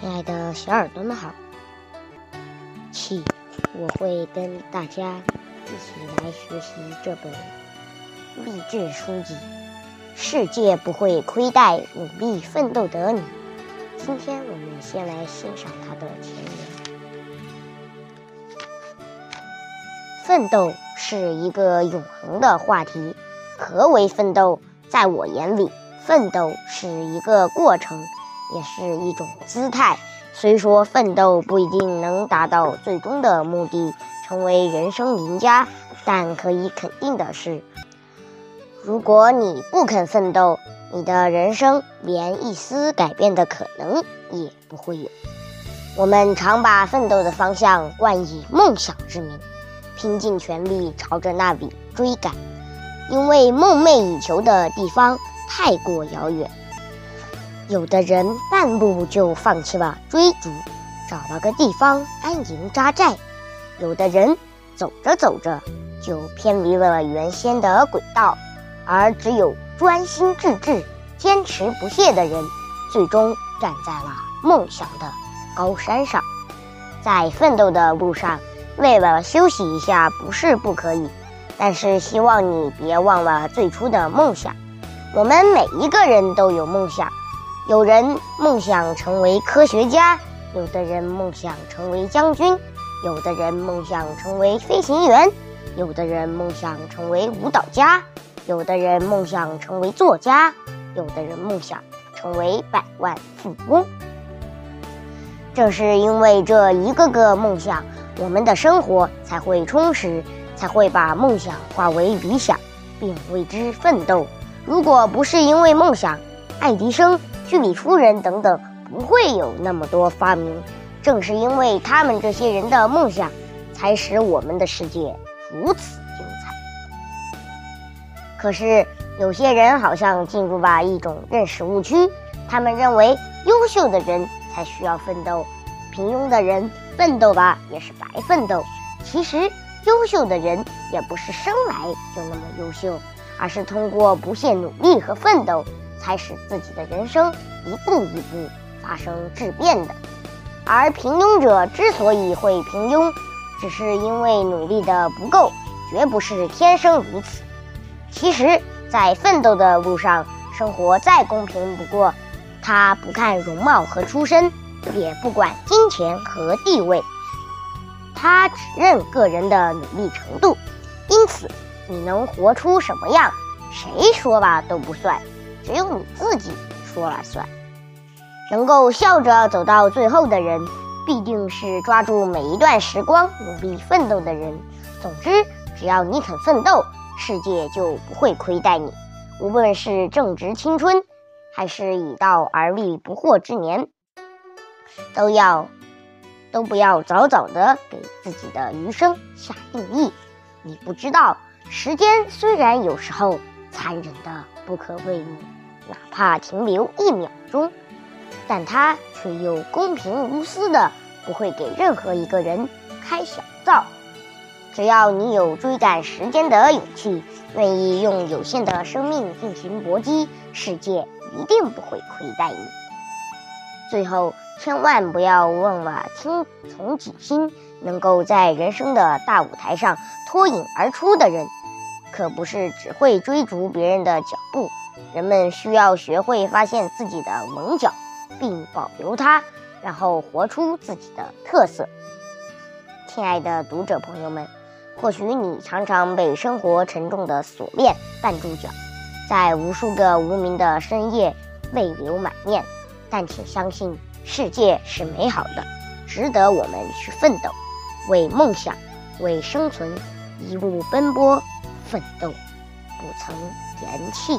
亲爱的小耳朵们好，起，我会跟大家一起来学习这本励志书籍。世界不会亏待努力奋斗的你。今天我们先来欣赏它的前言。奋斗是一个永恒的话题。何为奋斗？在我眼里，奋斗是一个过程。也是一种姿态。虽说奋斗不一定能达到最终的目的，成为人生赢家，但可以肯定的是，如果你不肯奋斗，你的人生连一丝改变的可能也不会有。我们常把奋斗的方向冠以梦想之名，拼尽全力朝着那里追赶，因为梦寐以求的地方太过遥远。有的人半路就放弃了追逐，找了个地方安营扎寨；有的人走着走着就偏离了原先的轨道，而只有专心致志、坚持不懈的人，最终站在了梦想的高山上。在奋斗的路上，为了休息一下不是不可以，但是希望你别忘了最初的梦想。我们每一个人都有梦想。有人梦想成为科学家，有的人梦想成为将军，有的人梦想成为飞行员，有的人梦想成为舞蹈家，有的人梦想成为作家，有的人梦想成为百万富翁。正是因为这一个个梦想，我们的生活才会充实，才会把梦想化为理想，并为之奋斗。如果不是因为梦想，爱迪生。居里夫人等等不会有那么多发明，正是因为他们这些人的梦想，才使我们的世界如此精彩。可是有些人好像进入了一种认识误区，他们认为优秀的人才需要奋斗，平庸的人奋斗吧也是白奋斗。其实优秀的人也不是生来就那么优秀，而是通过不懈努力和奋斗。才使自己的人生一步一步发生质变的，而平庸者之所以会平庸，只是因为努力的不够，绝不是天生如此。其实，在奋斗的路上，生活再公平不过，他不看容貌和出身，也不管金钱和地位，他只认个人的努力程度。因此，你能活出什么样，谁说吧都不算。只有你自己说了算。能够笑着走到最后的人，必定是抓住每一段时光努力奋斗的人。总之，只要你肯奋斗，世界就不会亏待你。无论是正值青春，还是已到而立不惑之年，都要都不要早早的给自己的余生下定义。你不知道，时间虽然有时候残忍的不可为你。哪怕停留一秒钟，但他却又公平无私的，不会给任何一个人开小灶。只要你有追赶时间的勇气，愿意用有限的生命进行搏击，世界一定不会亏待你。最后，千万不要忘了听从己心。能够在人生的大舞台上脱颖而出的人，可不是只会追逐别人的脚步。人们需要学会发现自己的棱角，并保留它，然后活出自己的特色。亲爱的读者朋友们，或许你常常被生活沉重的锁链绊住脚，在无数个无名的深夜泪流满面，但请相信，世界是美好的，值得我们去奋斗，为梦想，为生存，一路奔波奋斗，不曾言弃。